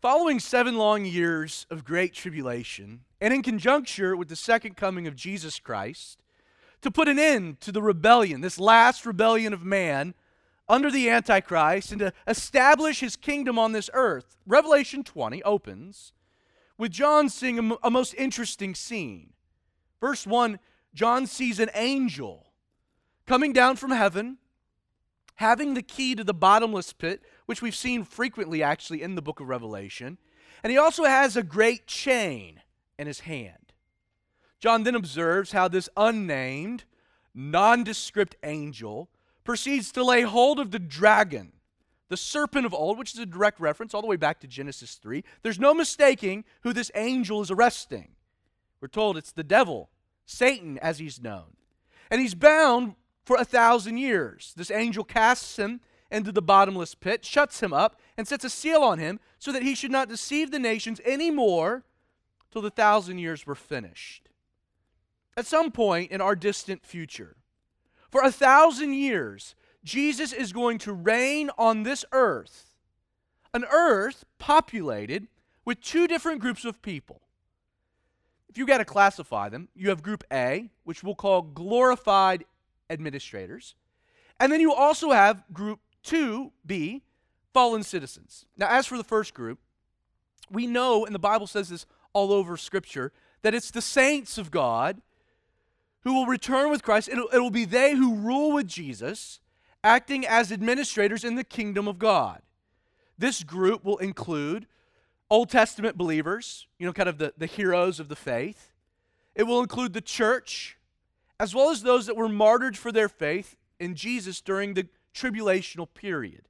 Following seven long years of great tribulation, and in conjuncture with the second coming of Jesus Christ, to put an end to the rebellion, this last rebellion of man under the Antichrist, and to establish his kingdom on this earth, Revelation 20 opens with John seeing a, a most interesting scene. Verse 1 John sees an angel coming down from heaven, having the key to the bottomless pit, which we've seen frequently actually in the book of Revelation. And he also has a great chain in his hand. John then observes how this unnamed, nondescript angel proceeds to lay hold of the dragon, the serpent of old, which is a direct reference all the way back to Genesis 3. There's no mistaking who this angel is arresting. We're told it's the devil, Satan, as he's known. And he's bound for a thousand years. This angel casts him into the bottomless pit, shuts him up, and sets a seal on him so that he should not deceive the nations anymore till the thousand years were finished. At some point in our distant future, for a thousand years, Jesus is going to reign on this earth, an earth populated with two different groups of people. If you got to classify them, you have group A, which we'll call glorified administrators, and then you also have group 2B, fallen citizens. Now, as for the first group, we know, and the Bible says this all over Scripture, that it's the saints of God who will return with Christ. It'll, it'll be they who rule with Jesus, acting as administrators in the kingdom of God. This group will include Old Testament believers, you know, kind of the, the heroes of the faith. It will include the church, as well as those that were martyred for their faith in Jesus during the tribulational period.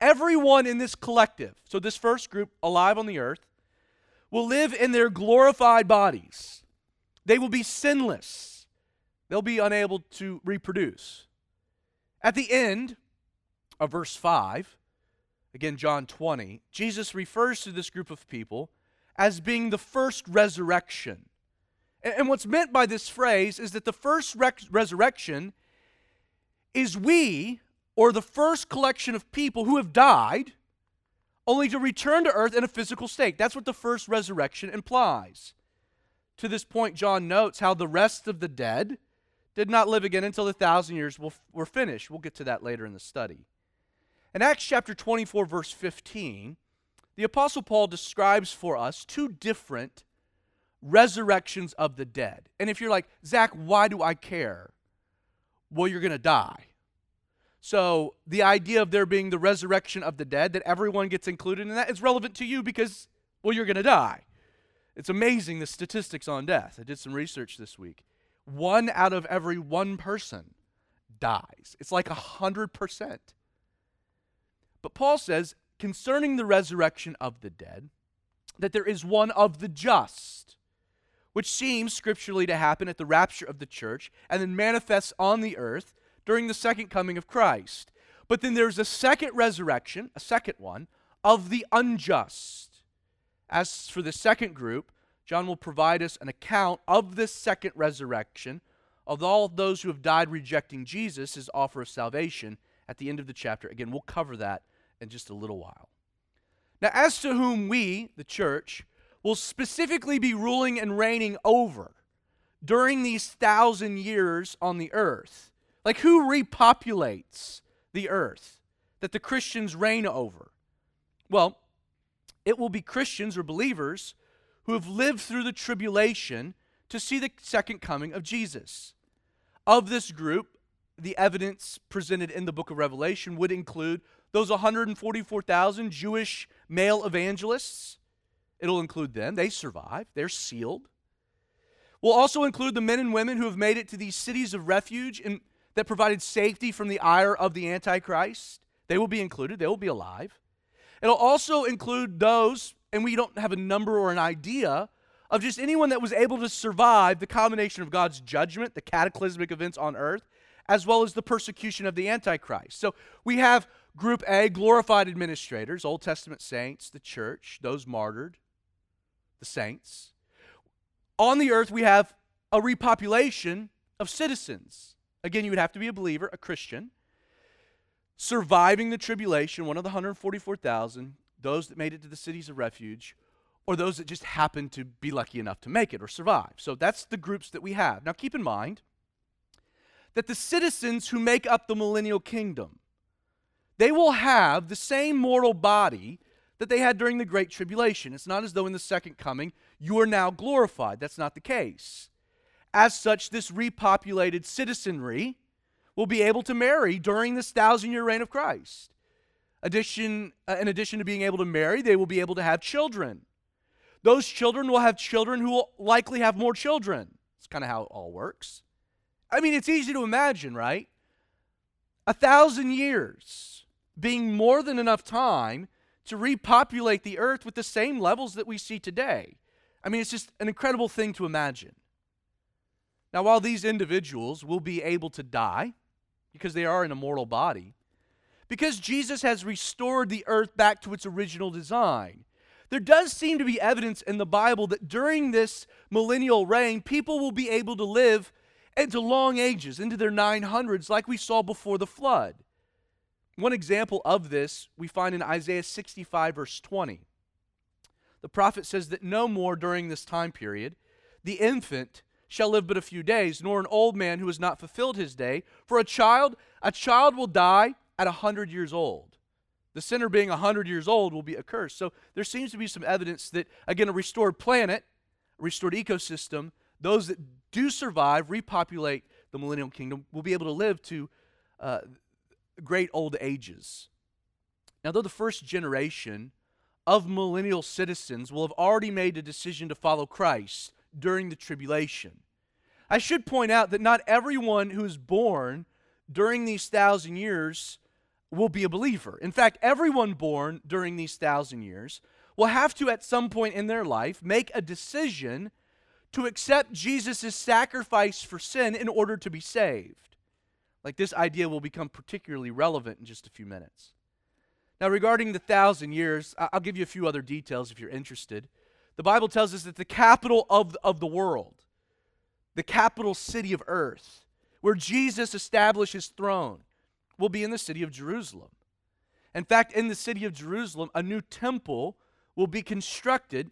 Everyone in this collective, so this first group alive on the earth, will live in their glorified bodies. They will be sinless. They'll be unable to reproduce. At the end of verse 5, again, John 20, Jesus refers to this group of people as being the first resurrection. And, what's meant by this phrase is that the first resurrection is we or the first collection of people who have died only to return to earth in a physical state. That's what the first resurrection implies. To this point, John notes how the rest of the dead did not live again until the thousand years were finished. We'll get to that later in the study. In Acts chapter 24, verse 15, the Apostle Paul describes for us two different resurrections of the dead. And if you're like, Zach, why do I care? Well, you're going to die. So the idea of there being the resurrection of the dead, that everyone gets included in that, is relevant to you because, well, you're going to die. It's amazing the statistics on death. I did some research this week. One out of every one person dies. It's like a hundred percent. But Paul says concerning the resurrection of the dead, that there is one of the just, which seems scripturally to happen at the rapture of the church and then manifests on the earth during the second coming of Christ. But then there's a second resurrection, a second one, of the unjust. As for the second group, John will provide us an account of this second resurrection of all those who have died rejecting Jesus, his offer of salvation, at the end of the chapter. Again, we'll cover that in just a little while. Now, as to whom we, the church, will specifically be ruling and reigning over during these thousand years on the earth, like, who repopulates the earth that the Christians reign over? Well, it will be Christians or believers who have lived through the tribulation to see the second coming of Jesus. Of this group, the evidence presented in the book of Revelation would include those 144,000 Jewish male evangelists. It'll include them. They survive, they're sealed. We'll also include the men and women who have made it to these cities of refuge and that provided safety from the ire of the Antichrist. They will be included, they will be alive. It'll also include those, and we don't have a number or an idea, of just anyone that was able to survive the combination of God's judgment, the cataclysmic events on earth, as well as the persecution of the Antichrist. So we have group A, glorified administrators, Old Testament saints, the church, those martyred, the saints. On the earth, we have a repopulation of citizens, Again, you would have to be a believer, a Christian, surviving the tribulation, one of the 144,000, those that made it to the cities of refuge, or those that just happened to be lucky enough to make it or survive. So that's the groups that we have. Now keep in mind that the citizens who make up the millennial kingdom, they will have the same mortal body that they had during the Great Tribulation. It's not as though in the second coming you are now glorified. That's not the case. As such, this repopulated citizenry will be able to marry during this thousand year reign of Christ. Addition, uh, in addition to being able to marry, they will be able to have children. Those children will have children who will likely have more children. It's kind of how it all works. I mean, it's easy to imagine, right? A thousand years being more than enough time to repopulate the earth with the same levels that we see today. I mean, it's just an incredible thing to imagine. Now, while these individuals will be able to die because they are an immortal body, because Jesus has restored the earth back to its original design, there does seem to be evidence in the Bible that during this millennial reign, people will be able to live into long ages, into their 900s, like we saw before the flood. One example of this we find in Isaiah 65, verse 20. The prophet says that no more during this time period the infant shall live but a few days, nor an old man who has not fulfilled his day. For a child, a child will die at a hundred years old. The sinner being a hundred years old will be accursed. So there seems to be some evidence that, again, a restored planet, a restored ecosystem, those that do survive, repopulate the millennial kingdom, will be able to live to uh, great old ages. Now, though the first generation of millennial citizens will have already made a decision to follow Christ during the tribulation, I should point out that not everyone who is born during these thousand years will be a believer. In fact, everyone born during these thousand years will have to, at some point in their life, make a decision to accept Jesus' sacrifice for sin in order to be saved. Like this idea will become particularly relevant in just a few minutes. Now, regarding the thousand years, I'll give you a few other details if you're interested. The Bible tells us that the capital of, of the world, the capital city of earth, where Jesus established his throne, will be in the city of Jerusalem. In fact, in the city of Jerusalem, a new temple will be constructed,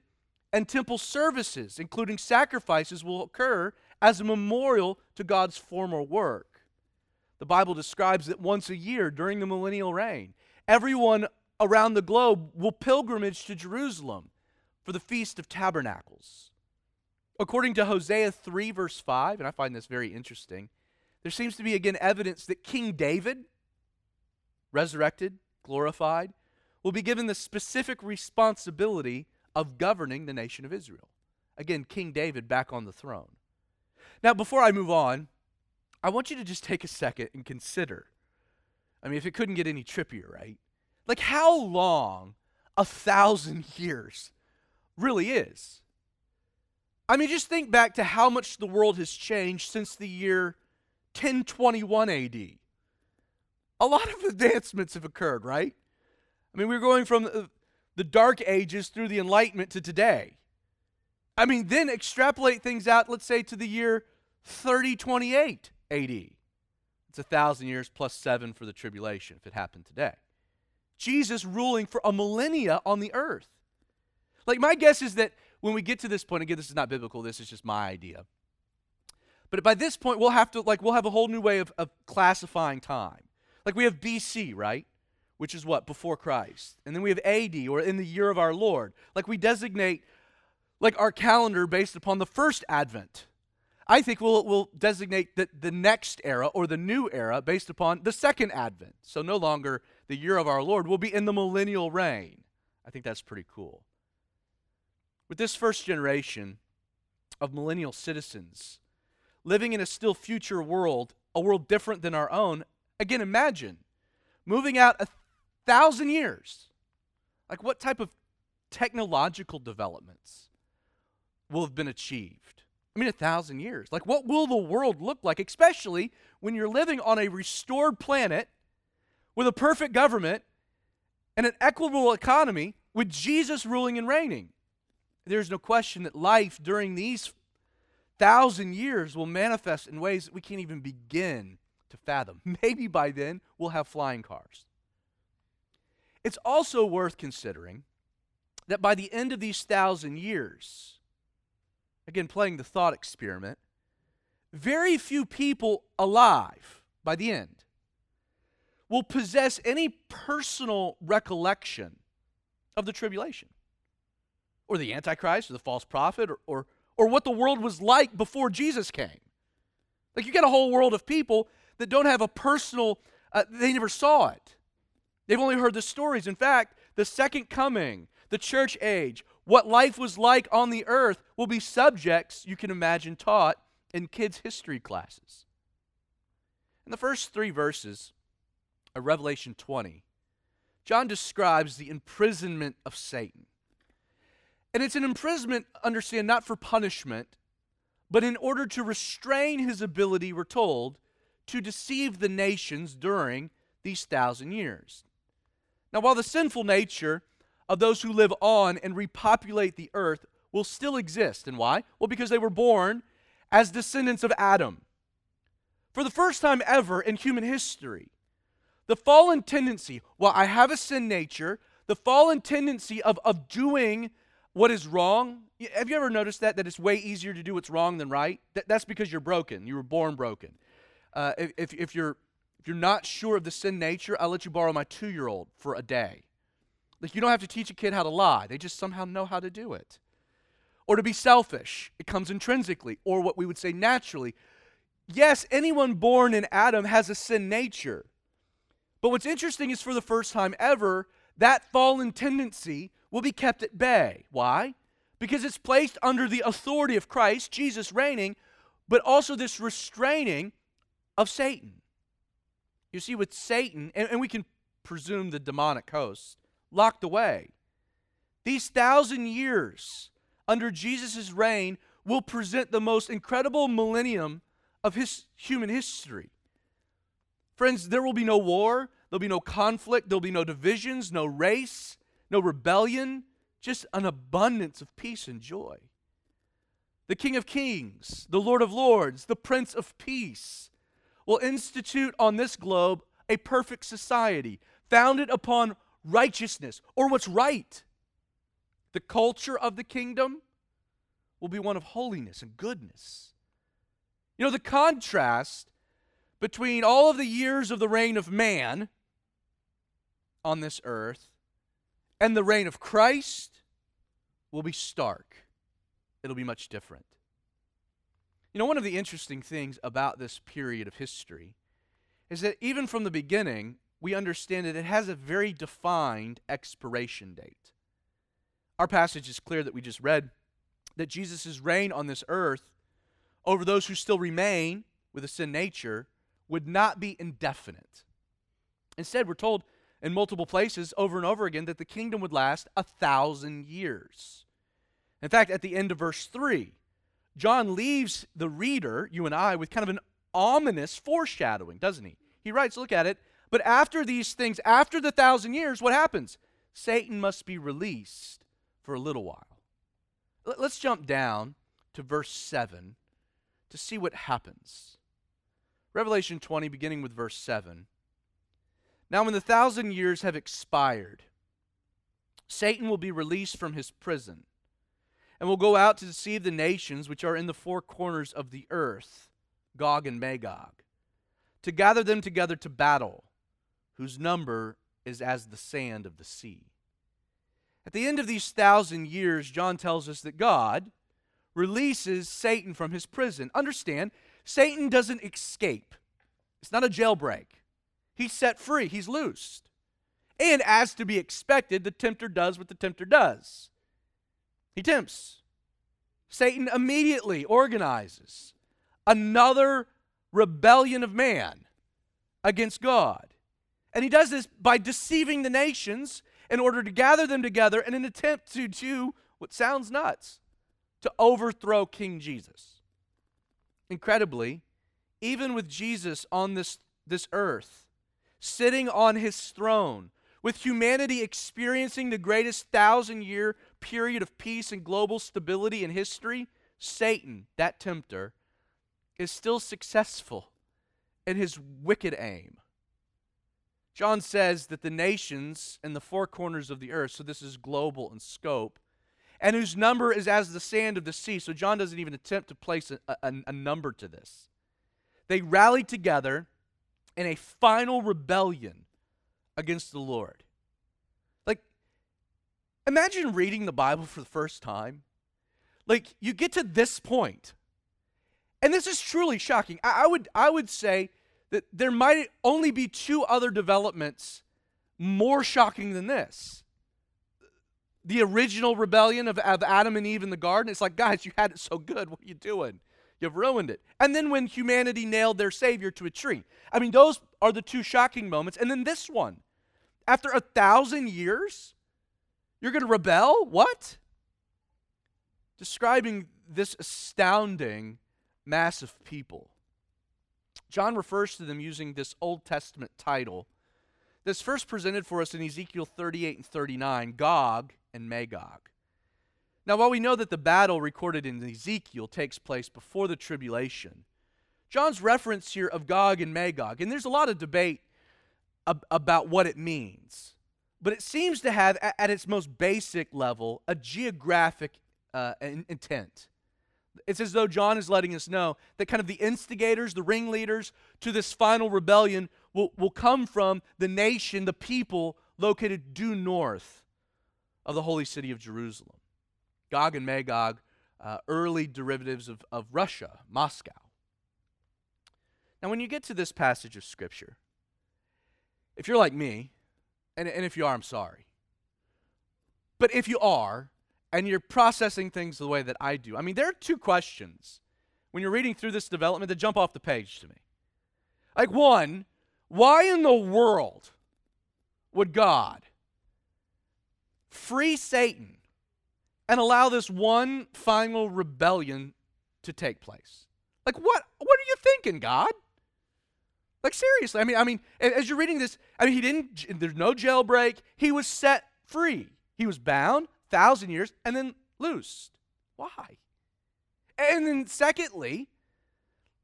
and temple services, including sacrifices, will occur as a memorial to God's former work. The Bible describes that once a year during the millennial reign, everyone around the globe will pilgrimage to Jerusalem for the Feast of Tabernacles. According to Hosea 3, verse 5, and I find this very interesting, there seems to be again evidence that King David, resurrected, glorified, will be given the specific responsibility of governing the nation of Israel. Again, King David back on the throne. Now, before I move on, I want you to just take a second and consider. I mean, if it couldn't get any trippier, right? Like how long a thousand years really is. I mean, just think back to how much the world has changed since the year 1021 AD. A lot of advancements have occurred, right? I mean, we're going from the Dark Ages through the Enlightenment to today. I mean, then extrapolate things out, let's say, to the year 3028. AD. It's a thousand years plus seven for the tribulation if it happened today. Jesus ruling for a millennia on the earth. Like, my guess is that when we get to this point, again, this is not biblical, this is just my idea. But by this point, we'll have to, like, we'll have a whole new way of, of classifying time. Like, we have BC, right? Which is what? Before Christ. And then we have AD, or in the year of our Lord. Like, we designate, like, our calendar based upon the first advent. I think we'll, we'll designate the, the next era or the new era based upon the second advent. So no longer the year of our Lord will be in the millennial reign. I think that's pretty cool. With this first generation of millennial citizens living in a still future world, a world different than our own, again, imagine moving out a thousand years. Like, what type of technological developments will have been achieved? I mean, a thousand years. Like, what will the world look like, especially when you're living on a restored planet with a perfect government and an equitable economy with Jesus ruling and reigning? There's no question that life during these thousand years will manifest in ways that we can't even begin to fathom. Maybe by then we'll have flying cars. It's also worth considering that by the end of these thousand years, again, playing the thought experiment, very few people alive by the end will possess any personal recollection of the tribulation or the Antichrist or the false prophet or, or, or what the world was like before Jesus came. Like you get a whole world of people that don't have a personal, uh, they never saw it. They've only heard the stories. In fact, the second coming, the church age, what life was like on the earth will be subjects you can imagine taught in kids' history classes. In the first three verses of Revelation 20, John describes the imprisonment of Satan. And it's an imprisonment, understand, not for punishment, but in order to restrain his ability, we're told, to deceive the nations during these thousand years. Now, while the sinful nature of those who live on and repopulate the earth will still exist, and why? Well, because they were born as descendants of Adam. For the first time ever in human history, the fallen tendency, while I have a sin nature, the fallen tendency of, of doing what is wrong. Have you ever noticed that? That it's way easier to do what's wrong than right? That, that's because you're broken. You were born broken. Uh, if, if, you're, if you're not sure of the sin nature, I'll let you borrow my two year old for a day. Like, you don't have to teach a kid how to lie, they just somehow know how to do it. Or to be selfish, it comes intrinsically, or what we would say naturally. Yes, anyone born in Adam has a sin nature. But what's interesting is for the first time ever, that fallen tendency will be kept at bay. Why? Because it's placed under the authority of Christ, Jesus reigning, but also this restraining of Satan. You see, with Satan, and, and we can presume the demonic host, locked away, these thousand years under Jesus' reign will present the most incredible millennium of his human history. Friends, there will be no war, there'll be no conflict, there'll be no divisions, no race, no rebellion, just an abundance of peace and joy. The King of Kings, the Lord of Lords, the Prince of Peace will institute on this globe a perfect society founded upon righteousness or what's right. The culture of the kingdom will be one of holiness and goodness. You know, the contrast between all of the years of the reign of man on this earth and the reign of Christ will be stark. It'll be much different. You know, one of the interesting things about this period of history is that even from the beginning, we understand that it has a very defined expiration date. Our passage is clear that we just read that Jesus' reign on this earth over those who still remain with a sin nature would not be indefinite. Instead, we're told in multiple places over and over again that the kingdom would last a thousand years. In fact, at the end of verse 3, John leaves the reader, you and I, with kind of an ominous foreshadowing, doesn't he? He writes, look at it. But after these things, after the thousand years, what happens? Satan must be released for a little while. Let's jump down to verse 7 to see what happens. Revelation 20, beginning with verse 7. Now, when the thousand years have expired, Satan will be released from his prison and will go out to deceive the nations which are in the four corners of the earth, Gog and Magog, to gather them together to battle, whose number is as the sand of the sea. At the end of these thousand years, John tells us that God releases Satan from his prison. Understand, Satan doesn't escape, it's not a jailbreak. He's set free, he's loosed. And as to be expected, the tempter does what the tempter does he tempts. Satan immediately organizes another rebellion of man against God. And he does this by deceiving the nations in order to gather them together in an attempt to do what sounds nuts to overthrow King Jesus. Incredibly, even with Jesus on this, this earth, sitting on his throne, with humanity experiencing the greatest thousand year period of peace and global stability in history, Satan, that tempter, is still successful in his wicked aim. John says that the nations and the four corners of the earth, so this is global in scope, and whose number is as the sand of the sea. So John doesn't even attempt to place a, a, a number to this. They rallied together in a final rebellion against the Lord. Like, imagine reading the Bible for the first time. Like, you get to this point, and this is truly shocking. I, I would, I would say that there might only be two other developments more shocking than this. The original rebellion of, of Adam and Eve in the garden, it's like, guys, you had it so good. What are you doing? You've ruined it. And then when humanity nailed their Savior to a tree. I mean, those are the two shocking moments. And then this one. After a thousand years, you're going to rebel? What? Describing this astounding mass of people. John refers to them using this Old Testament title that's first presented for us in Ezekiel 38 and 39 Gog and Magog. Now, while we know that the battle recorded in Ezekiel takes place before the tribulation, John's reference here of Gog and Magog, and there's a lot of debate ab- about what it means, but it seems to have, at, at its most basic level, a geographic uh, intent. It's as though John is letting us know that kind of the instigators, the ringleaders to this final rebellion will, will come from the nation, the people located due north of the holy city of Jerusalem. Gog and Magog, uh, early derivatives of, of Russia, Moscow. Now, when you get to this passage of Scripture, if you're like me, and, and if you are, I'm sorry, but if you are, and you're processing things the way that I do. I mean, there are two questions when you're reading through this development that jump off the page to me. Like, one, why in the world would God free Satan and allow this one final rebellion to take place? Like, what, what are you thinking, God? Like seriously, I mean, I mean, as you're reading this, I mean, he didn't. There's no jailbreak. He was set free. He was bound, thousand years, and then loosed. Why? And then, secondly,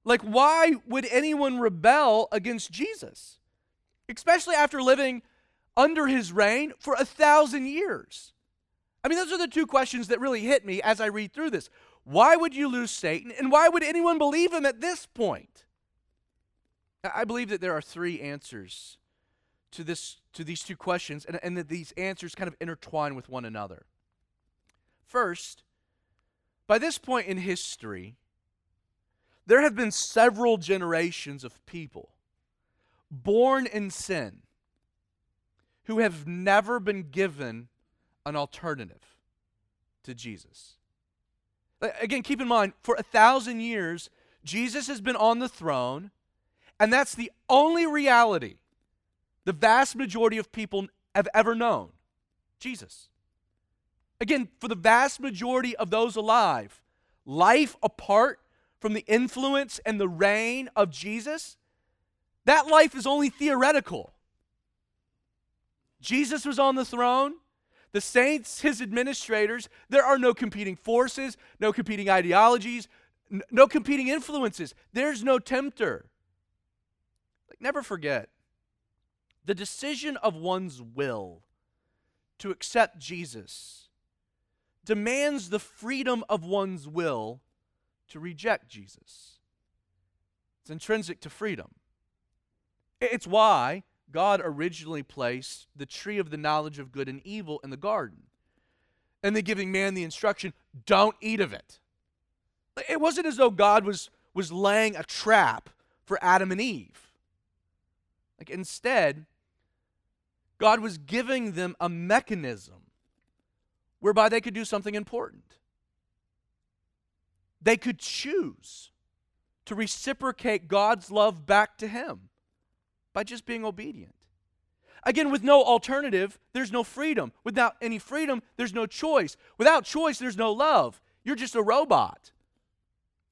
like, why would anyone rebel against Jesus? Especially after living under his reign for a thousand years. I mean, those are the two questions that really hit me as I read through this. Why would you lose Satan, and why would anyone believe him at this point? I believe that there are three answers to this to these two questions, and, and that these answers kind of intertwine with one another. First, by this point in history, there have been several generations of people born in sin who have never been given an alternative to Jesus. Again, keep in mind, for a thousand years, Jesus has been on the throne, and that's the only reality the vast majority of people have ever known Jesus. Again, for the vast majority of those alive, life apart from the influence and the reign of Jesus, that life is only theoretical. Jesus was on the throne. The saints, his administrators, there are no competing forces, no competing ideologies, n- no competing influences. There's no tempter. Like, never forget the decision of one's will to accept Jesus demands the freedom of one's will to reject Jesus. It's intrinsic to freedom. It's why God originally placed the tree of the knowledge of good and evil in the garden. And then giving man the instruction, don't eat of it. It wasn't as though God was, was laying a trap for Adam and Eve. Like instead, God was giving them a mechanism whereby they could do something important. They could choose to reciprocate God's love back to Him by just being obedient. Again, with no alternative, there's no freedom. Without any freedom, there's no choice. Without choice, there's no love. You're just a robot.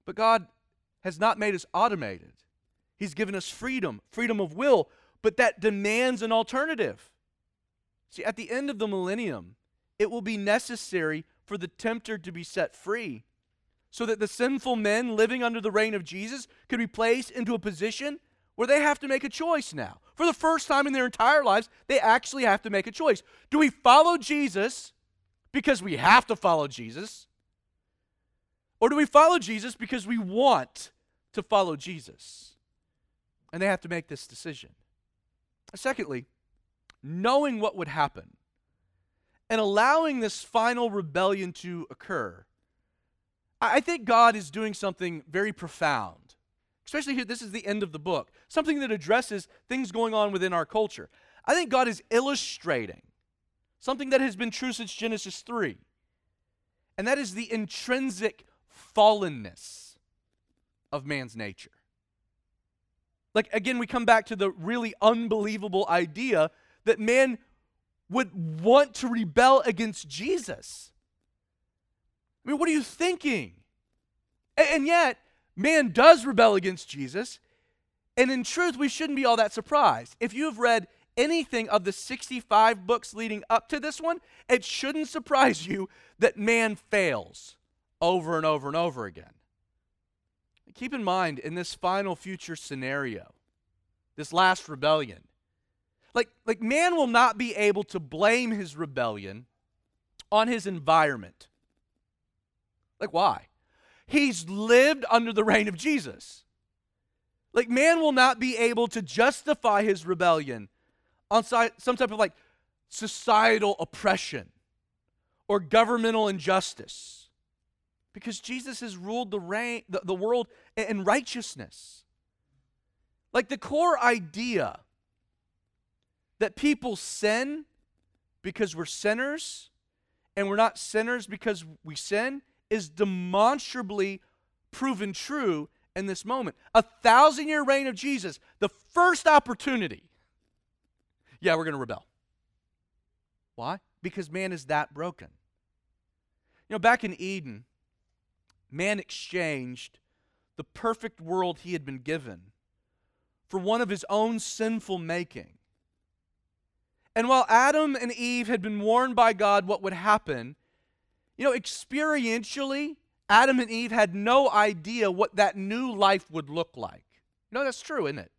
But God has not made us automated. He's given us freedom, freedom of will, but that demands an alternative. See, at the end of the millennium, it will be necessary for the tempter to be set free so that the sinful men living under the reign of Jesus could be placed into a position where they have to make a choice now. for the first time in their entire lives, they actually have to make a choice. Do we follow Jesus because we have to follow Jesus? Or do we follow Jesus because we want to follow Jesus? And they have to make this decision. Secondly, knowing what would happen and allowing this final rebellion to occur, I think God is doing something very profound. Especially here, this is the end of the book, something that addresses things going on within our culture. I think God is illustrating something that has been true since Genesis 3, and that is the intrinsic fallenness of man's nature. Like, again, we come back to the really unbelievable idea that man would want to rebel against Jesus. I mean, what are you thinking? And yet, man does rebel against Jesus. And in truth, we shouldn't be all that surprised. If you have read anything of the 65 books leading up to this one, it shouldn't surprise you that man fails over and over and over again. Keep in mind, in this final future scenario, this last rebellion, like, like man will not be able to blame his rebellion on his environment. Like, why? He's lived under the reign of Jesus. Like, man will not be able to justify his rebellion on some type of like societal oppression or governmental injustice because Jesus has ruled the, reign, the, the world in righteousness. Like the core idea that people sin because we're sinners and we're not sinners because we sin is demonstrably proven true in this moment. A thousand year reign of Jesus, the first opportunity, yeah, we're going to rebel. Why? Because man is that broken. You know, back in Eden, man exchanged the perfect world he had been given for one of his own sinful making. And while Adam and Eve had been warned by God what would happen, you know, experientially, Adam and Eve had no idea what that new life would look like. You know, that's true, isn't it?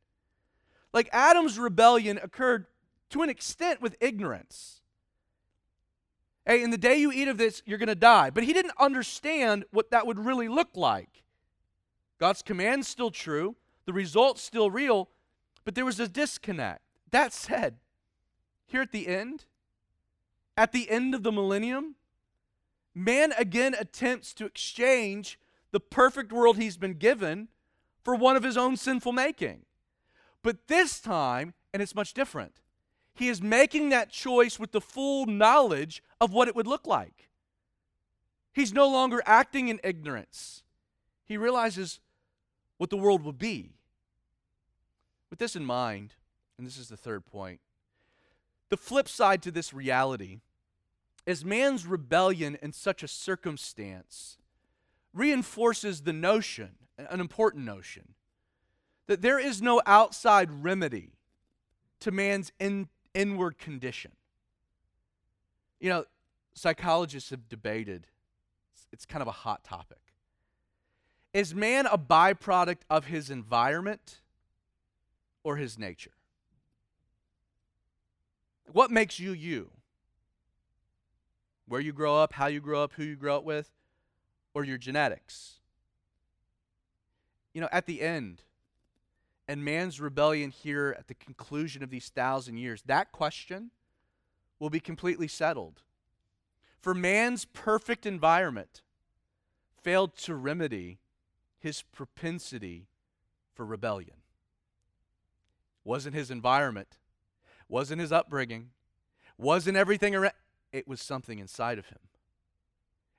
Like Adam's rebellion occurred to an extent with ignorance. Hey, in the day you eat of this, you're going to die. But he didn't understand what that would really look like. God's command's still true, the result's still real, but there was a disconnect. That said, here at the end, at the end of the millennium, man again attempts to exchange the perfect world he's been given for one of his own sinful making. But this time, and it's much different, he is making that choice with the full knowledge of what it would look like. He's no longer acting in ignorance. He realizes what the world will be. With this in mind, and this is the third point, the flip side to this reality is man's rebellion in such a circumstance reinforces the notion, an important notion, that there is no outside remedy to man's in, inward condition. You know, psychologists have debated, it's kind of a hot topic. Is man a byproduct of his environment or his nature? What makes you you? Where you grow up, how you grow up, who you grow up with, or your genetics? You know, at the end, and man's rebellion here at the conclusion of these thousand years, that question will be completely settled. For man's perfect environment failed to remedy his propensity for rebellion. Wasn't his environment, wasn't his upbringing, wasn't everything around, it was something inside of him.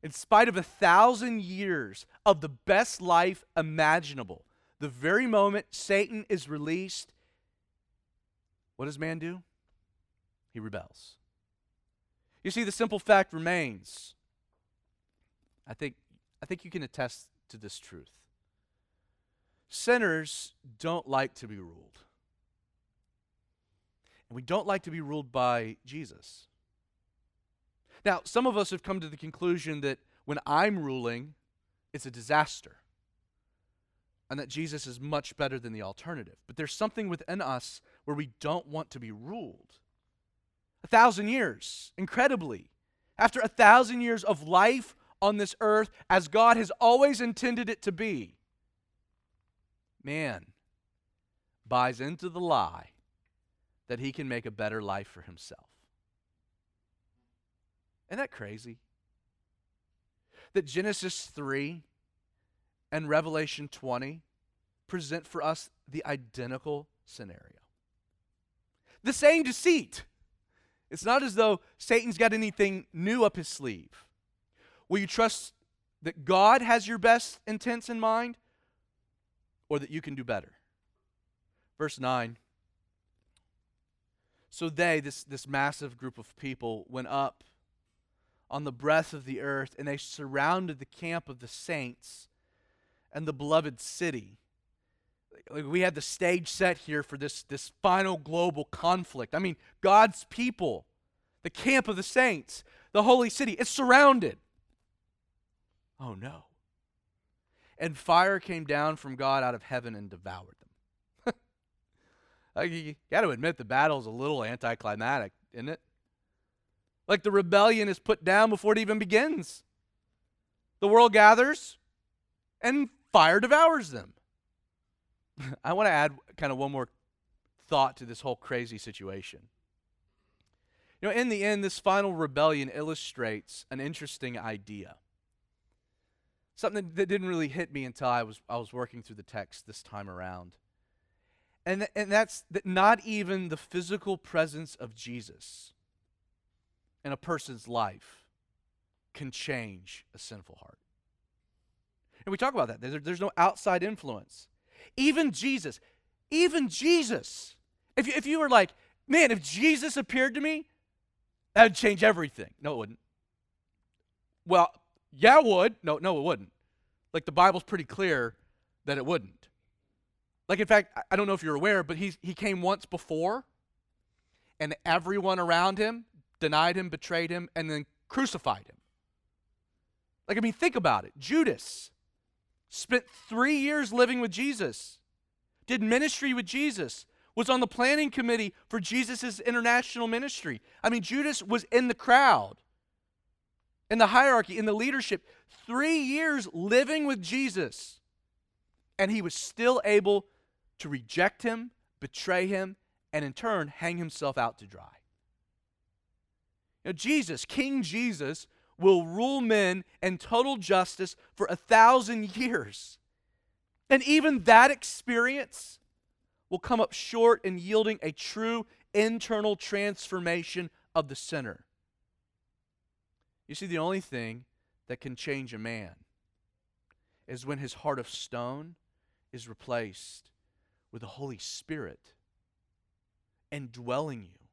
In spite of a thousand years of the best life imaginable, the very moment Satan is released, what does man do? He rebels. You see, the simple fact remains. I think, I think you can attest to this truth. Sinners don't like to be ruled. And we don't like to be ruled by Jesus. Now, some of us have come to the conclusion that when I'm ruling, it's a disaster. and that Jesus is much better than the alternative. But there's something within us where we don't want to be ruled. A thousand years, incredibly. After a thousand years of life on this earth, as God has always intended it to be, man buys into the lie that he can make a better life for himself. Isn't that crazy? That Genesis 3 and Revelation 20 present for us the identical scenario. The same deceit. It's not as though Satan's got anything new up his sleeve. Will you trust that God has your best intents in mind or that you can do better? Verse 9. So they, this, this massive group of people, went up on the breath of the earth and they surrounded the camp of the saints and the beloved city. Like we had the stage set here for this, this final global conflict. I mean, God's people, the camp of the saints, the holy city, it's surrounded. Oh no. And fire came down from God out of heaven and devoured them. like you got to admit the battle is a little anticlimactic, isn't it? Like the rebellion is put down before it even begins. The world gathers and fire devours them. I want to add kind of one more thought to this whole crazy situation. You know, in the end, this final rebellion illustrates an interesting idea. Something that didn't really hit me until I was, I was working through the text this time around. And, and that's that not even the physical presence of Jesus in a person's life can change a sinful heart. And we talk about that. There, there's no outside influence. Even Jesus, even Jesus, if you, if you were like, man, if Jesus appeared to me, that would change everything. No, it wouldn't. Well, yeah, it would. No, no, it wouldn't. Like the Bible's pretty clear that it wouldn't. Like, in fact, I don't know if you're aware, but he's, he came once before, and everyone around him denied him, betrayed him, and then crucified him. Like, I mean, think about it. Judas, spent three years living with Jesus, did ministry with Jesus, was on the planning committee for Jesus' international ministry. I mean, Judas was in the crowd, in the hierarchy, in the leadership, three years living with Jesus, and he was still able to reject him, betray him, and in turn hang himself out to dry. Now, Jesus, King Jesus, will rule men in total justice for a thousand years. And even that experience will come up short in yielding a true internal transformation of the sinner. You see, the only thing that can change a man is when his heart of stone is replaced with the Holy Spirit indwelling you,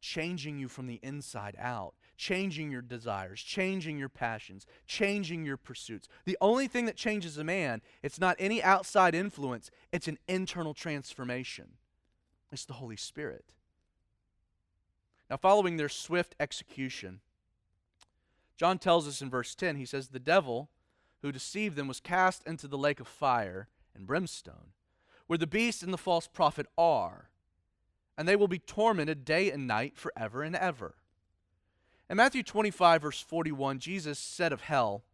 changing you from the inside out changing your desires, changing your passions, changing your pursuits. The only thing that changes a man, it's not any outside influence, it's an internal transformation. It's the Holy Spirit. Now, following their swift execution, John tells us in verse 10, he says, The devil who deceived them was cast into the lake of fire and brimstone, where the beast and the false prophet are, and they will be tormented day and night forever and ever. In Matthew 25, verse 41, Jesus said of hell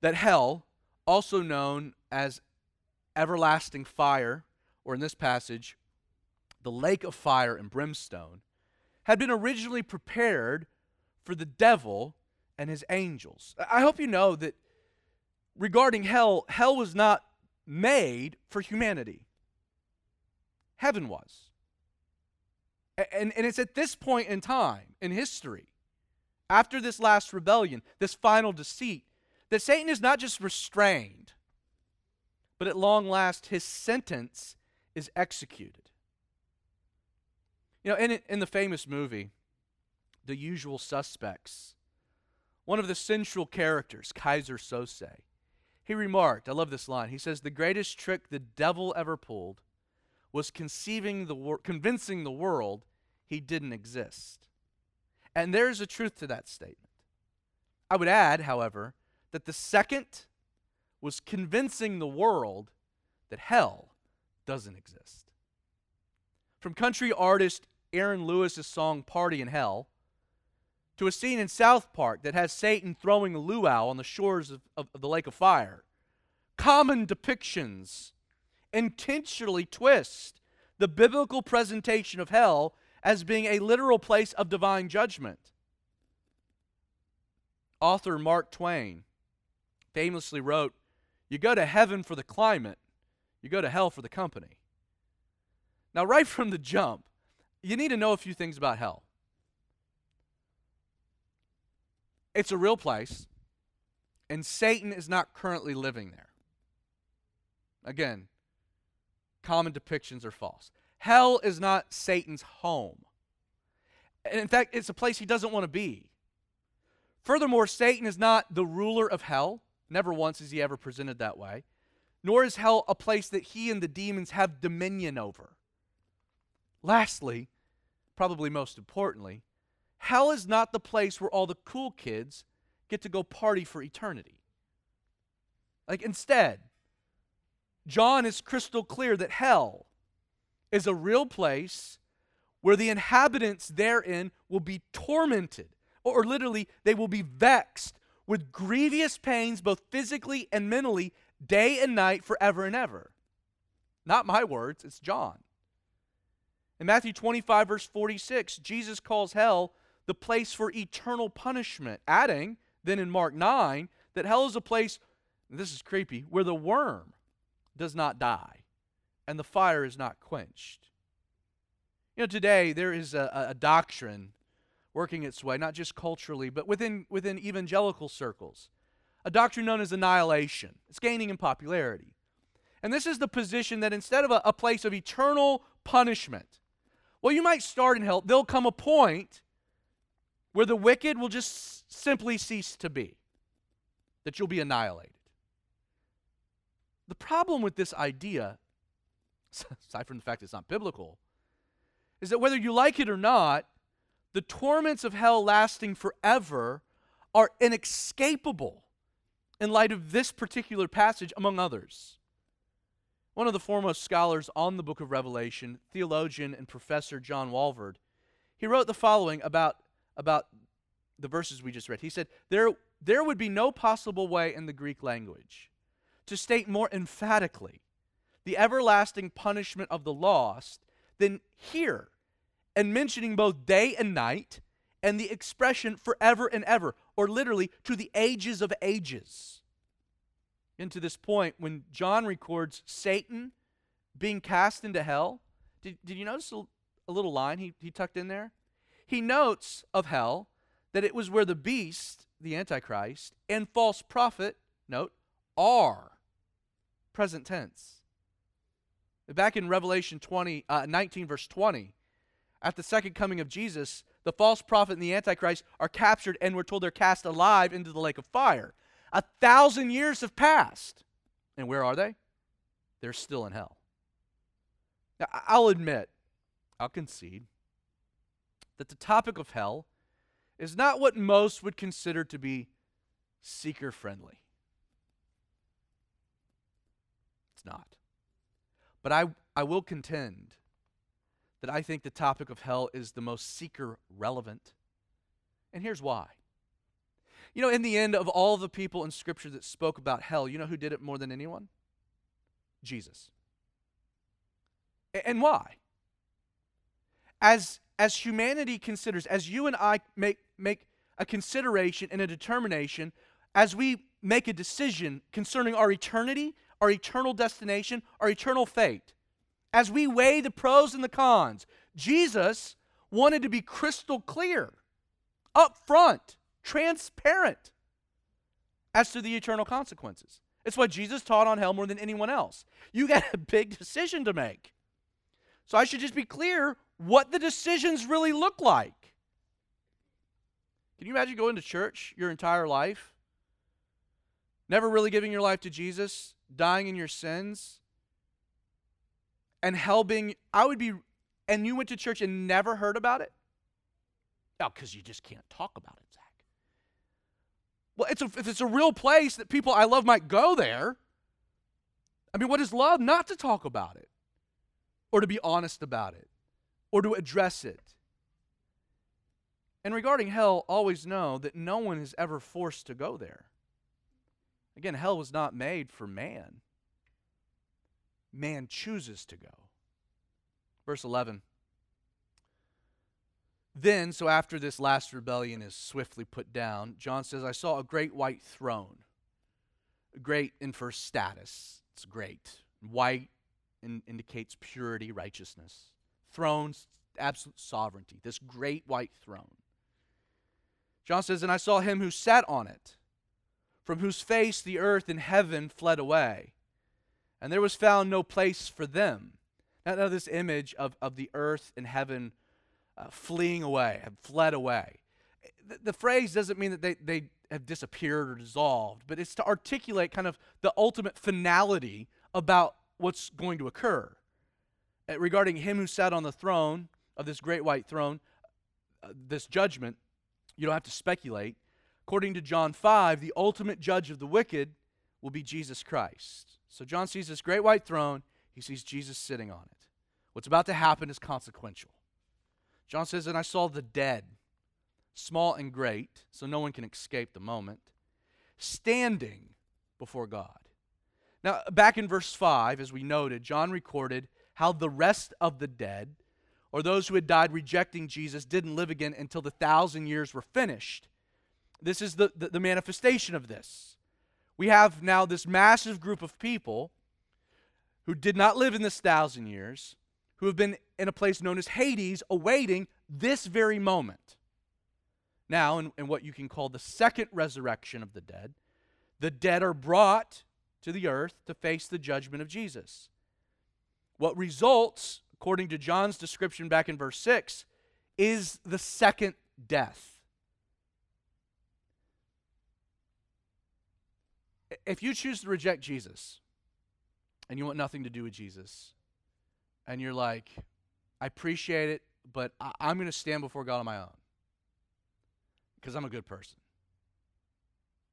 that hell, also known as everlasting fire, or in this passage, the lake of fire and brimstone, had been originally prepared for the devil and his angels. I hope you know that regarding hell, hell was not made for humanity, heaven was. And, and it's at this point in time in history, after this last rebellion, this final deceit, that Satan is not just restrained, but at long last, his sentence is executed. You know, in, in the famous movie, The Usual Suspects, one of the central characters, Keyser Söze, he remarked, I love this line. He says, The greatest trick the devil ever pulled was conceiving the wor- convincing the world he didn't exist. And there's a truth to that statement. I would add, however, that the second was convincing the world that hell doesn't exist. From country artist Aaron Lewis's song Party in Hell to a scene in South Park that has Satan throwing a luau on the shores of, of, of the lake of fire. Common depictions intentionally twist the biblical presentation of hell as being a literal place of divine judgment. Author Mark Twain famously wrote, You go to heaven for the climate, you go to hell for the company. Now, right from the jump, you need to know a few things about hell. It's a real place, and Satan is not currently living there. Again, common depictions are false. Hell is not Satan's home. And in fact, it's a place he doesn't want to be. Furthermore, Satan is not the ruler of hell. Never once is he ever presented that way. Nor is hell a place that he and the demons have dominion over. Lastly, probably most importantly, hell is not the place where all the cool kids get to go party for eternity. Like, instead, John is crystal clear that hell is a real place where the inhabitants therein will be tormented, or literally, they will be vexed with grievous pains, both physically and mentally, day and night, forever and ever. Not my words, it's John. In Matthew 25, verse 46, Jesus calls hell the place for eternal punishment, adding, then in Mark 9, that hell is a place, this is creepy, where the worm does not die and the fire is not quenched. You know, today there is a, a doctrine working its way, not just culturally, but within, within evangelical circles, a doctrine known as annihilation. It's gaining in popularity. And this is the position that instead of a, a place of eternal punishment, well, you might start in hell. There'll come a point where the wicked will just simply cease to be, that you'll be annihilated. The problem with this idea, aside from the fact it's not biblical, is that whether you like it or not, the torments of hell lasting forever are inescapable in light of this particular passage, among others. One of the foremost scholars on the book of Revelation, theologian and professor John Walvoord, he wrote the following about, about the verses we just read. He said, there, there would be no possible way in the Greek language to state more emphatically the everlasting punishment of the lost than here, and mentioning both day and night and the expression forever and ever, or literally to the ages of ages into this point when John records Satan being cast into hell. Did, did you notice a, a little line he, he tucked in there? He notes of hell that it was where the beast, the Antichrist, and false prophet, note, are. Present tense. Back in Revelation 20, uh, 19, verse 20, at the second coming of Jesus, the false prophet and the Antichrist are captured and we're told they're cast alive into the lake of fire. A thousand years have passed. And where are they? They're still in hell. Now, I'll admit, I'll concede, that the topic of hell is not what most would consider to be seeker friendly. It's not. But I, I will contend that I think the topic of hell is the most seeker relevant. And here's why. You know, in the end of all the people in Scripture that spoke about hell, you know who did it more than anyone? Jesus. And why? As, as humanity considers, as you and I make, make a consideration and a determination, as we make a decision concerning our eternity, our eternal destination, our eternal fate, as we weigh the pros and the cons, Jesus wanted to be crystal clear, up front transparent as to the eternal consequences. It's what Jesus taught on hell more than anyone else. You got a big decision to make. So I should just be clear what the decisions really look like. Can you imagine going to church your entire life? Never really giving your life to Jesus, dying in your sins, and hell being, I would be, and you went to church and never heard about it? Oh, because you just can't talk about it. Zach. Well, it's a, if it's a real place that people I love might go there, I mean, what is love? Not to talk about it, or to be honest about it, or to address it. And regarding hell, always know that no one is ever forced to go there. Again, hell was not made for man, man chooses to go. Verse 11. Then, so after this last rebellion is swiftly put down, John says, I saw a great white throne. Great in first status. It's great. White in, indicates purity, righteousness. Thrones, absolute sovereignty. This great white throne. John says, And I saw him who sat on it, from whose face the earth and heaven fled away, and there was found no place for them. Now, now this image of, of the earth and heaven uh, fleeing away, have fled away. The, the phrase doesn't mean that they, they have disappeared or dissolved, but it's to articulate kind of the ultimate finality about what's going to occur. Uh, regarding him who sat on the throne of this great white throne, uh, this judgment, you don't have to speculate. According to John 5, the ultimate judge of the wicked will be Jesus Christ. So John sees this great white throne, he sees Jesus sitting on it. What's about to happen is consequential. John says, And I saw the dead, small and great, so no one can escape the moment, standing before God. Now, back in verse 5, as we noted, John recorded how the rest of the dead, or those who had died rejecting Jesus, didn't live again until the thousand years were finished. This is the, the, the manifestation of this. We have now this massive group of people who did not live in this thousand years, who have been in a place known as Hades, awaiting this very moment. Now, in, in, what you can call the second resurrection of the dead, the dead are brought to the earth to face the judgment of Jesus. What results, according to John's description back in verse 6, is the second death. If you choose to reject Jesus and you want nothing to do with Jesus, and you're like, I appreciate it, but I, am going to stand before God on my own because I'm a good person.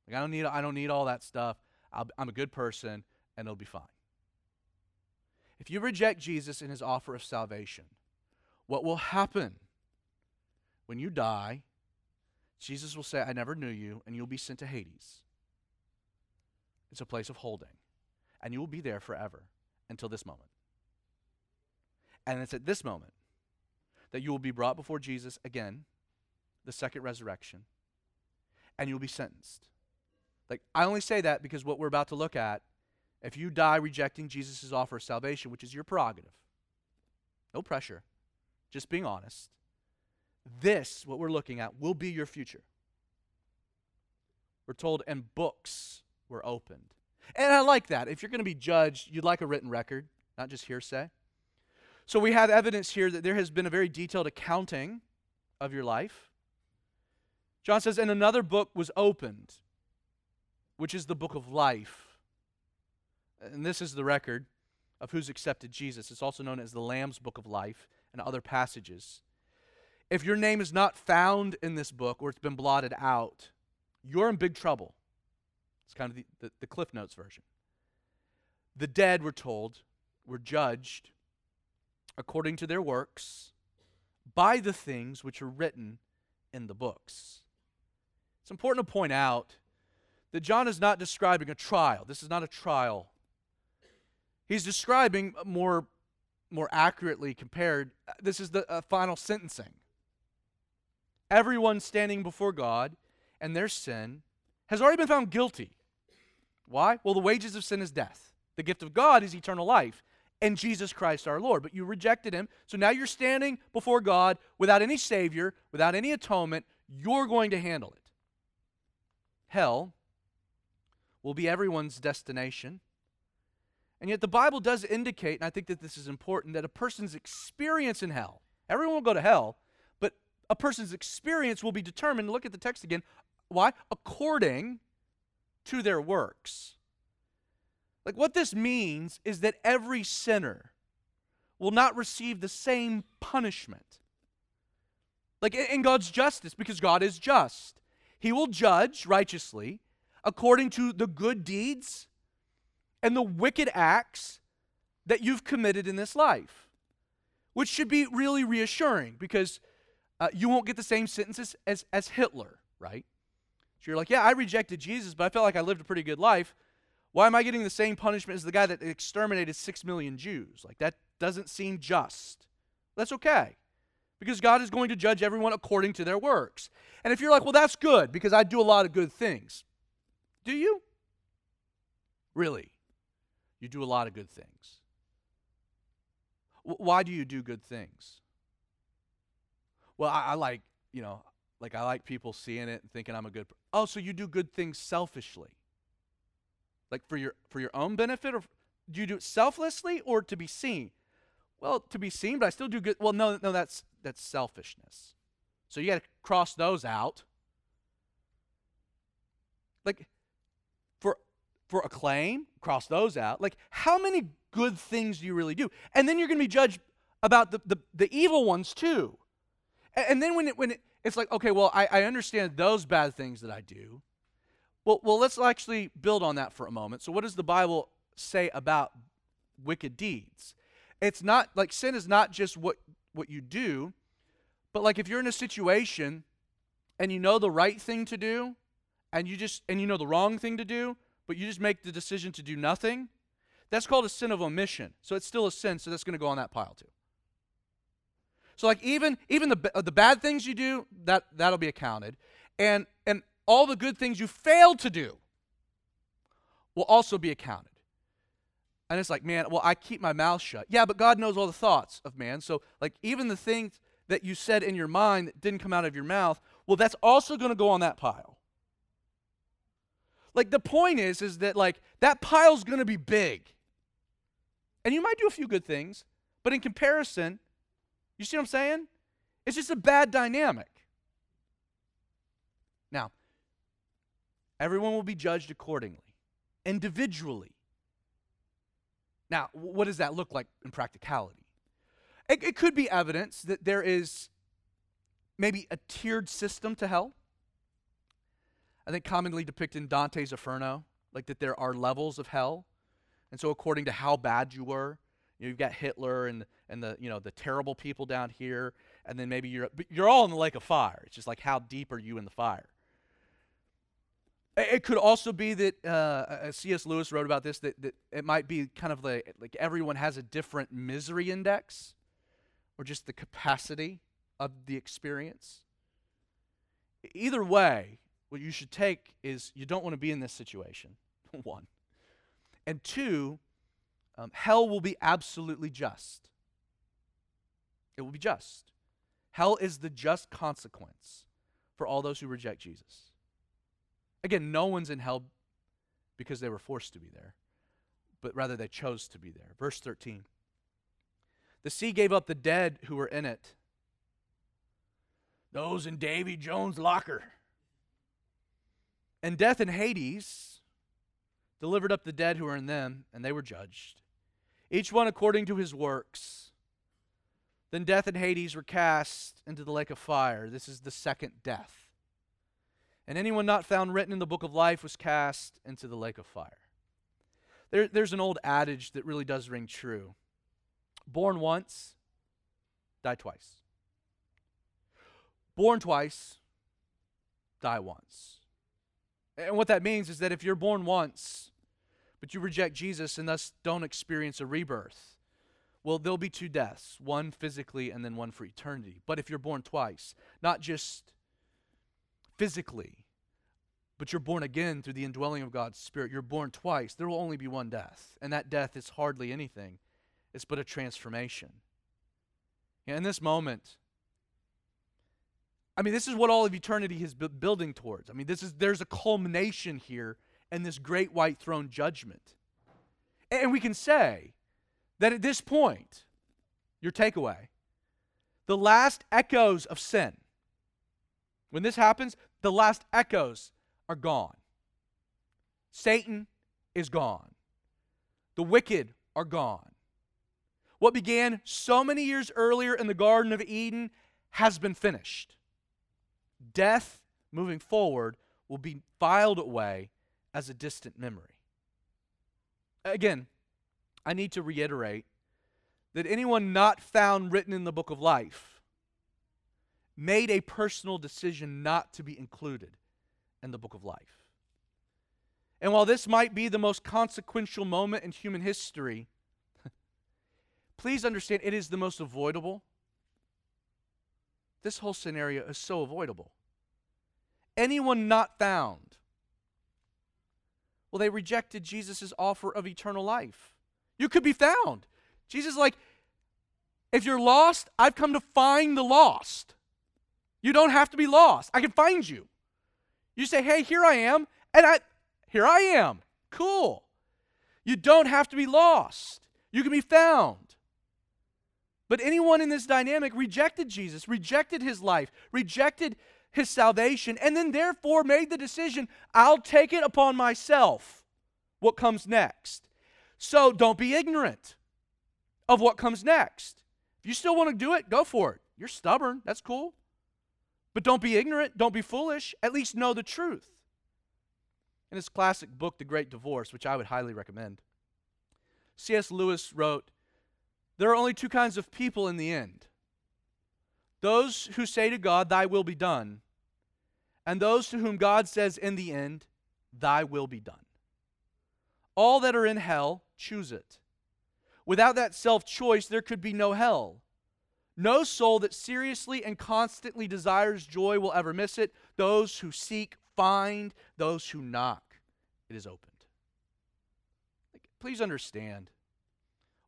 Like I don't need I don't need all that stuff. i am a good person, and it'll be fine. If you reject Jesus and His offer of salvation, what will happen when you die? Jesus will say, "I never knew you," and you'll be sent to Hades. It's a place of holding, and you will be there forever until this moment. And it's at this moment that you will be brought before Jesus again, the second resurrection, and you'll be sentenced. Like, I only say that because what we're about to look at, if you die rejecting Jesus' offer of salvation, which is your prerogative, no pressure, just being honest, this, what we're looking at, will be your future. We're told, and books were opened. And I like that. If you're going to be judged, you'd like a written record, not just hearsay. So we have evidence here that there has been a very detailed accounting of your life. John says, and another book was opened, which is the book of life. And this is the record of who's accepted Jesus. It's also known as the Lamb's Book of Life and other passages. If your name is not found in this book or it's been blotted out, you're in big trouble. It's kind of the, the, the Cliff Notes version. The dead, we're told, were judged according to their works by the things which are written in the books. It's important to point out that John is not describing a trial. This is not a trial. He's describing more, more accurately compared, this is the uh, final sentencing. Everyone standing before God and their sin has already been found guilty. Why? Well, the wages of sin is death. The gift of God is eternal life and Jesus Christ our Lord. But you rejected him. So now you're standing before God without any Savior, without any atonement. You're going to handle it. Hell will be everyone's destination. And yet the Bible does indicate, and I think that this is important, that a person's experience in hell, everyone will go to hell, but a person's experience will be determined, look at the text again, why? According to their works. Like, what this means is that every sinner will not receive the same punishment. Like, in God's justice, because God is just, He will judge righteously according to the good deeds and the wicked acts that you've committed in this life, which should be really reassuring because uh, you won't get the same sentences as, as Hitler, right? So you're like, yeah, I rejected Jesus, but I felt like I lived a pretty good life. Why am I getting the same punishment as the guy that exterminated six million Jews? Like, that doesn't seem just. That's okay because God is going to judge everyone according to their works. And if you're like, well, that's good because I do a lot of good things, do you? Really? You do a lot of good things. W- why do you do good things? Well, I, I, like, you know, like I like people seeing it and thinking I'm a good. Per- oh, so you do good things selfishly, like for your for your own benefit, or do you do it selflessly or to be seen? Well, to be seen, but I still do good. Well, no, no, that's that's selfishness. So you got to cross those out. Like for for acclaim, cross those out. Like how many good things do you really do? And then you're going to be judged about the, the, the evil ones too. And, and then when it when it, it's like, okay, well, I, I understand those bad things that I do. Well, well, let's actually build on that for a moment. So, what does the Bible say about wicked deeds? It's not like sin is not just what what you do, but like if you're in a situation and you know the right thing to do and you just and you know the wrong thing to do, but you just make the decision to do nothing, that's called a sin of omission. So it's still a sin, so that's going to go on that pile too. So like even even the uh, the bad things you do, that that'll be accounted. And and all the good things you failed to do will also be accounted. And it's like, man, well, I keep my mouth shut. Yeah, but God knows all the thoughts of man. So, like, even the things that you said in your mind that didn't come out of your mouth, well, that's also going to go on that pile. Like, the point is, is that, like, that pile's going to be big. And you might do a few good things, but in comparison, you see what I'm saying? It's just a bad dynamic. Now, everyone will be judged accordingly, individually. Now, what does that look like in practicality? It, it could be evidence that there is maybe a tiered system to hell. I think commonly depicted in Dante's Inferno, like that there are levels of hell. And so according to how bad you were, you have got Hitler and and the you know the terrible people down here, and then maybe you're you're all in the lake of fire. It's just like how deep are you in the fire? It could also be that uh, C.S. Lewis wrote about this that, that it might be kind of like, like everyone has a different misery index or just the capacity of the experience. Either way, what you should take is you don't want to be in this situation, one. And two, um, hell will be absolutely just. It will be just. Hell is the just consequence for all those who reject Jesus. Again, no one's in hell because they were forced to be there, but rather they chose to be there. Verse 13 The sea gave up the dead who were in it, those in Davy Jones' locker. And death and Hades delivered up the dead who were in them, and they were judged, each one according to his works. Then death and Hades were cast into the lake of fire. This is the second death and anyone not found written in the book of life was cast into the lake of fire. There, there's an old adage that really does ring true born once, die twice. Born twice, die once. And what that means is that if you're born once, but you reject Jesus and thus don't experience a rebirth, well, there'll be two deaths one physically and then one for eternity. But if you're born twice, not just physically, but you're born again through the indwelling of God's Spirit. You're born twice. There will only be one death, and that death is hardly anything, it's but a transformation. in this moment, I mean, this is what all of eternity is building towards. I mean, this is there's a culmination here in this great white throne judgment. And we can say that at this point, your takeaway, the last echoes of sin when this happens, the last echoes are gone. Satan is gone. The wicked are gone. What began so many years earlier in the Garden of Eden has been finished. Death moving forward will be filed away as a distant memory. Again, I need to reiterate that anyone not found written in the book of life made a personal decision not to be included in the book of life. And while this might be the most consequential moment in human history, please understand it is the most avoidable. This whole scenario is so avoidable. Anyone not found, well, they rejected Jesus' offer of eternal life. You could be found. Jesus is like, if you're lost, I've come to find the lost. You don't have to be lost. I can find you. You say, hey, here I am, and I here I am. Cool. You don't have to be lost. You can be found. But anyone in this dynamic rejected Jesus, rejected his life, rejected his salvation, and then therefore made the decision I'll take it upon myself what comes next. So don't be ignorant of what comes next. If you still want to do it, go for it. You're stubborn. That's cool. But don't be ignorant. Don't be foolish. At least know the truth. In his classic book, The Great Divorce, which I would highly recommend, C.S. Lewis wrote There are only two kinds of people in the end those who say to God, Thy will be done, and those to whom God says in the end, Thy will be done. All that are in hell choose it. Without that self choice, there could be no hell. No soul that seriously and constantly desires joy will ever miss it. Those who seek find, those who knock, it is opened. Please understand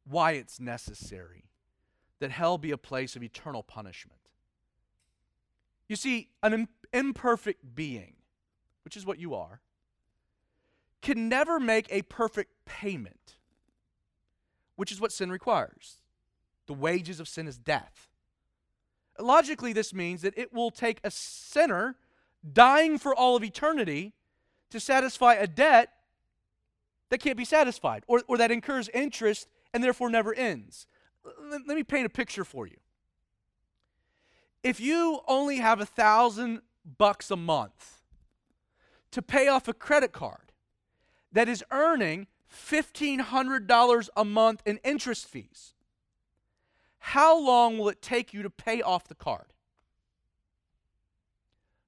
why it's necessary that hell be a place of eternal punishment. You see, an imperfect being, which is what you are, can never make a perfect payment, which is what sin requires. The wages of sin is death. Logically, this means that it will take a sinner dying for all of eternity to satisfy a debt that can't be satisfied or, or that incurs interest and therefore never ends. Let, let me paint a picture for you. If you only have a thousand bucks a month to pay off a credit card that is earning $1,500 a month in interest fees, how long will it take you to pay off the card?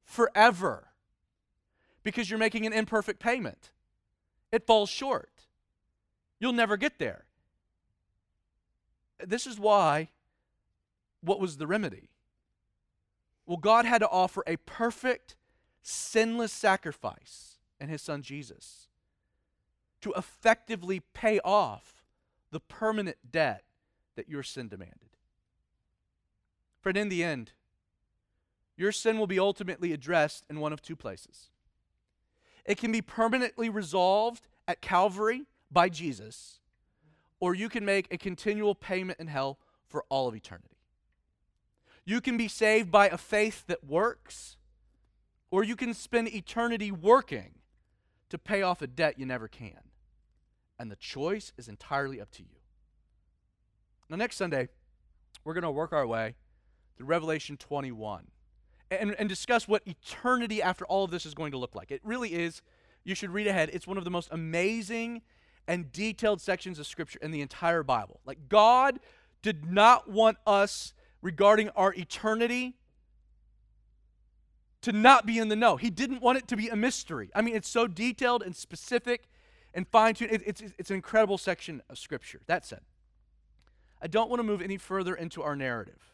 Forever. Because you're making an imperfect payment. It falls short. You'll never get there. This is why, what was the remedy? Well, God had to offer a perfect, sinless sacrifice in His Son Jesus to effectively pay off the permanent debt that your sin demanded. Friend, in the end, your sin will be ultimately addressed in one of two places. It can be permanently resolved at Calvary by Jesus, or you can make a continual payment in hell for all of eternity. You can be saved by a faith that works, or you can spend eternity working to pay off a debt you never can. And the choice is entirely up to you. Now, next Sunday, we're going to work our way through Revelation 21 and, and discuss what eternity after all of this is going to look like. It really is, you should read ahead. It's one of the most amazing and detailed sections of Scripture in the entire Bible. Like, God did not want us regarding our eternity to not be in the know. He didn't want it to be a mystery. I mean, it's so detailed and specific and fine tuned. It, it's, it's an incredible section of Scripture. That said, I don't want to move any further into our narrative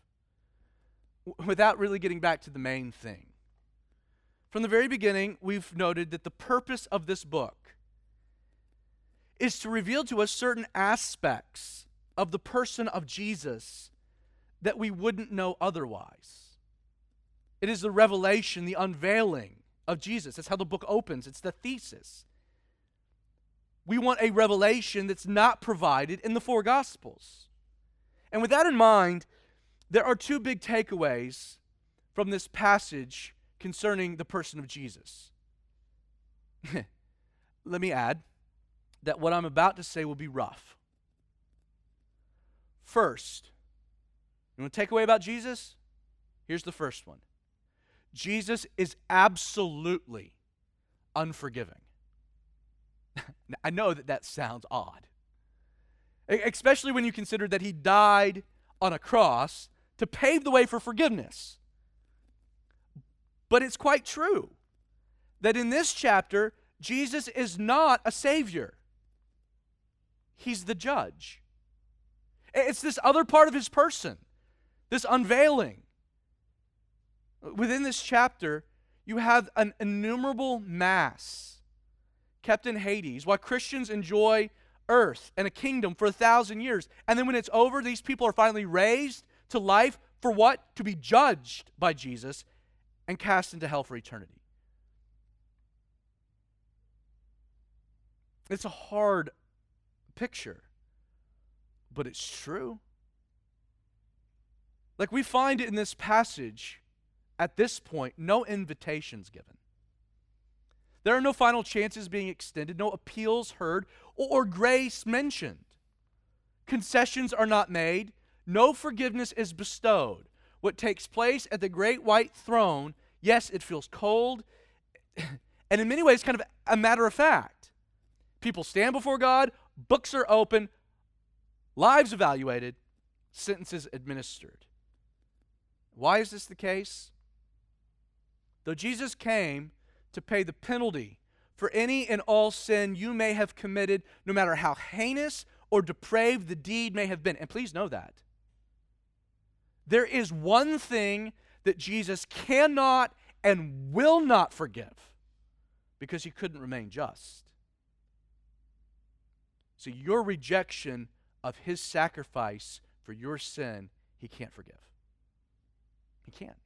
without really getting back to the main thing. From the very beginning, we've noted that the purpose of this book is to reveal to us certain aspects of the person of Jesus that we wouldn't know otherwise. It is the revelation, the unveiling of Jesus. That's how the book opens, it's the thesis. We want a revelation that's not provided in the four Gospels. And with that in mind, there are two big takeaways from this passage concerning the person of Jesus. Let me add that what I'm about to say will be rough. First, you want to take away about Jesus? Here's the first one Jesus is absolutely unforgiving. I know that that sounds odd, especially when you consider that he died on a cross to pave the way for forgiveness. But it's quite true that in this chapter, Jesus is not a savior, he's the judge. It's this other part of his person, this unveiling. Within this chapter, you have an innumerable mass kept in Hades while Christians enjoy earth and a kingdom for a thousand years. And then when it's over, these people are finally raised to life for what? To be judged by Jesus and cast into hell for eternity. It's a hard picture, but it's true. Like we find in this passage, at this point, no invitations given. There are no final chances being extended, no appeals heard, or grace mentioned. Concessions are not made, no forgiveness is bestowed. What takes place at the great white throne, yes, it feels cold, and in many ways, kind of a matter of fact. People stand before God, books are open, lives evaluated, sentences administered. Why is this the case? Though Jesus came to pay the penalty for any and all sin you may have committed, no matter how heinous or depraved the deed may have been. And please know that. There is one thing that Jesus cannot and will not forgive because he couldn't remain just. So, your rejection of his sacrifice for your sin, he can't forgive. He can't.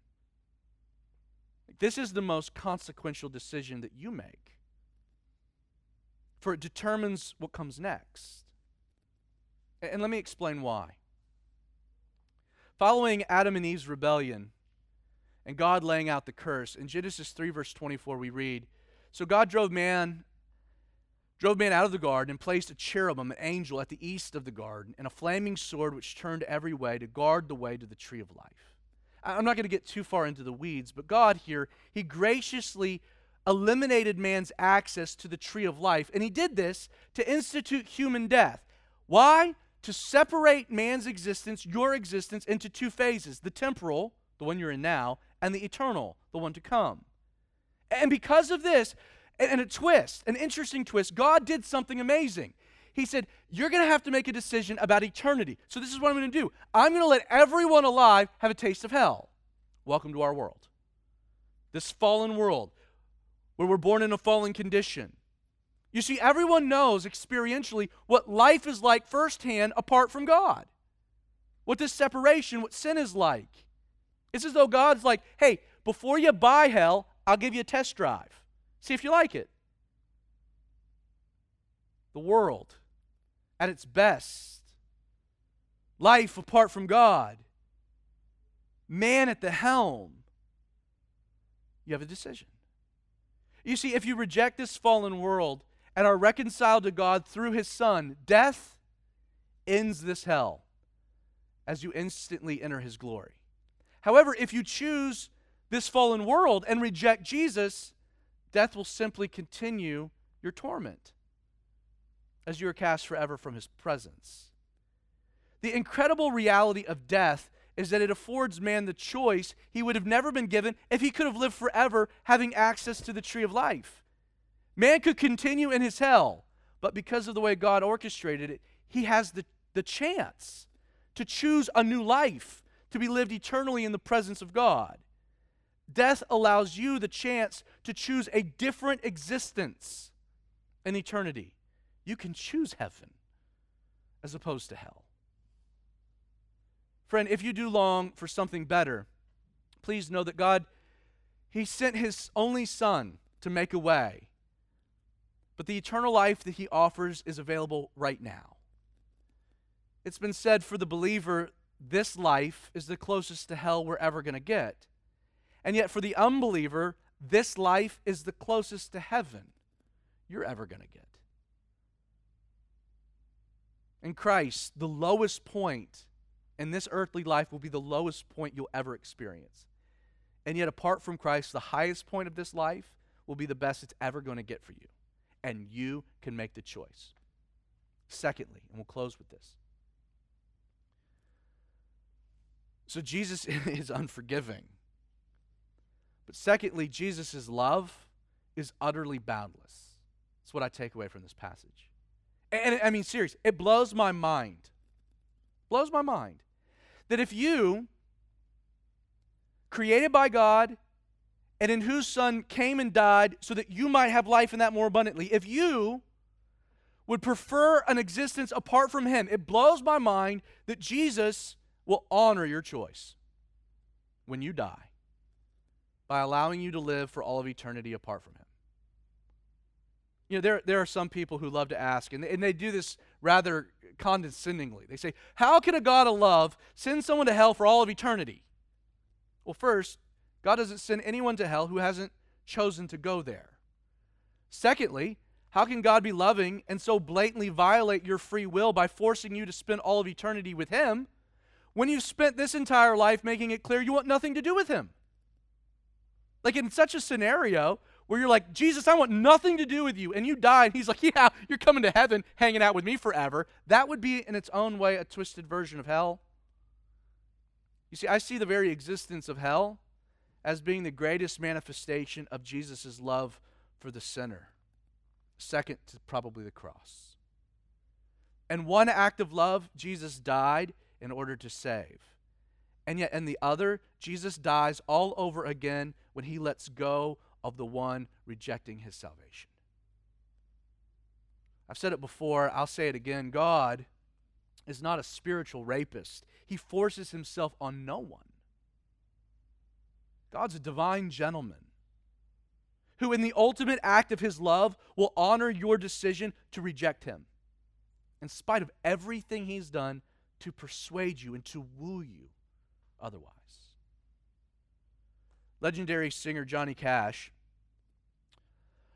This is the most consequential decision that you make, for it determines what comes next. And let me explain why. Following Adam and Eve's rebellion and God laying out the curse, in Genesis 3, verse 24, we read So God drove man drove man out of the garden and placed a cherubim, an angel, at the east of the garden, and a flaming sword which turned every way to guard the way to the tree of life. I'm not going to get too far into the weeds, but God here, He graciously eliminated man's access to the tree of life. And He did this to institute human death. Why? To separate man's existence, your existence, into two phases the temporal, the one you're in now, and the eternal, the one to come. And because of this, and a twist, an interesting twist, God did something amazing. He said, You're going to have to make a decision about eternity. So, this is what I'm going to do I'm going to let everyone alive have a taste of hell. Welcome to our world. This fallen world where we're born in a fallen condition. You see, everyone knows experientially what life is like firsthand apart from God. What this separation, what sin is like. It's as though God's like, hey, before you buy hell, I'll give you a test drive. See if you like it. The world at its best, life apart from God, man at the helm, you have a decision. You see, if you reject this fallen world and are reconciled to God through his Son, death ends this hell as you instantly enter his glory. However, if you choose this fallen world and reject Jesus, death will simply continue your torment as you are cast forever from his presence. The incredible reality of death is that it affords man the choice he would have never been given if he could have lived forever having access to the tree of life. Man could continue in his hell, but because of the way God orchestrated it, he has the, the chance to choose a new life, to be lived eternally in the presence of God. Death allows you the chance to choose a different existence in eternity. You can choose heaven as opposed to hell. Friend, if you do long for something better, please know that God, He sent His only Son to make a way. But the eternal life that He offers is available right now. It's been said for the believer, this life is the closest to hell we're ever going to get. And yet, for the unbeliever, this life is the closest to heaven you're ever going to get. In Christ, the lowest point in this earthly life will be the lowest point you'll ever experience. And yet, apart from Christ, the highest point of this life will be the best it's ever going to get for you. And you can make the choice. Secondly, and we'll close with this. So, Jesus is unforgiving. But secondly, Jesus' love is utterly boundless. That's what I take away from this passage. And, I mean, seriously, it blows my mind. Blows my mind that if you, created by God, and in whose Son came and died so that you might have life in that more abundantly, if you would prefer an existence apart from Him, it blows my mind that Jesus will honor your choice when you die by allowing you to live for all of eternity apart from Him. You know, there, there are some people who love to ask, and they, and they do this rather condescendingly. They say, How can a God of love send someone to hell for all of eternity? Well, first, God doesn't send anyone to hell who hasn't chosen to go there. Secondly, how can God be loving and so blatantly violate your free will by forcing you to spend all of eternity with Him when you've spent this entire life making it clear you want nothing to do with Him? Like in such a scenario where you're like, Jesus, I want nothing to do with you, and you die, and He's like, Yeah, you're coming to heaven, hanging out with me forever, that would be in its own way a twisted version of hell. You see, I see the very existence of hell as being the greatest manifestation of Jesus' love for the sinner second to probably the cross. And one act of love, Jesus died in order to save. And yet, in the other, Jesus dies all over again when he lets go of the one rejecting his salvation. I've said it before, I'll say it again. God is not a spiritual rapist, he forces himself on no one. God's a divine gentleman who, in the ultimate act of his love, will honor your decision to reject him, in spite of everything he's done to persuade you and to woo you otherwise. Legendary singer Johnny Cash,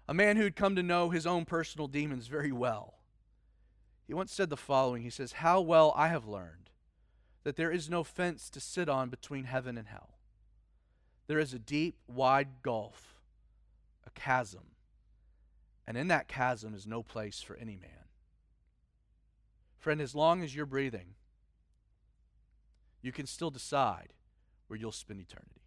a man who had come to know his own personal demons very well, he once said the following He says, How well I have learned that there is no fence to sit on between heaven and hell. There is a deep, wide gulf a chasm. And in that chasm is no place for any man. Friend, as long as you're breathing, you can still decide where you'll spend eternity.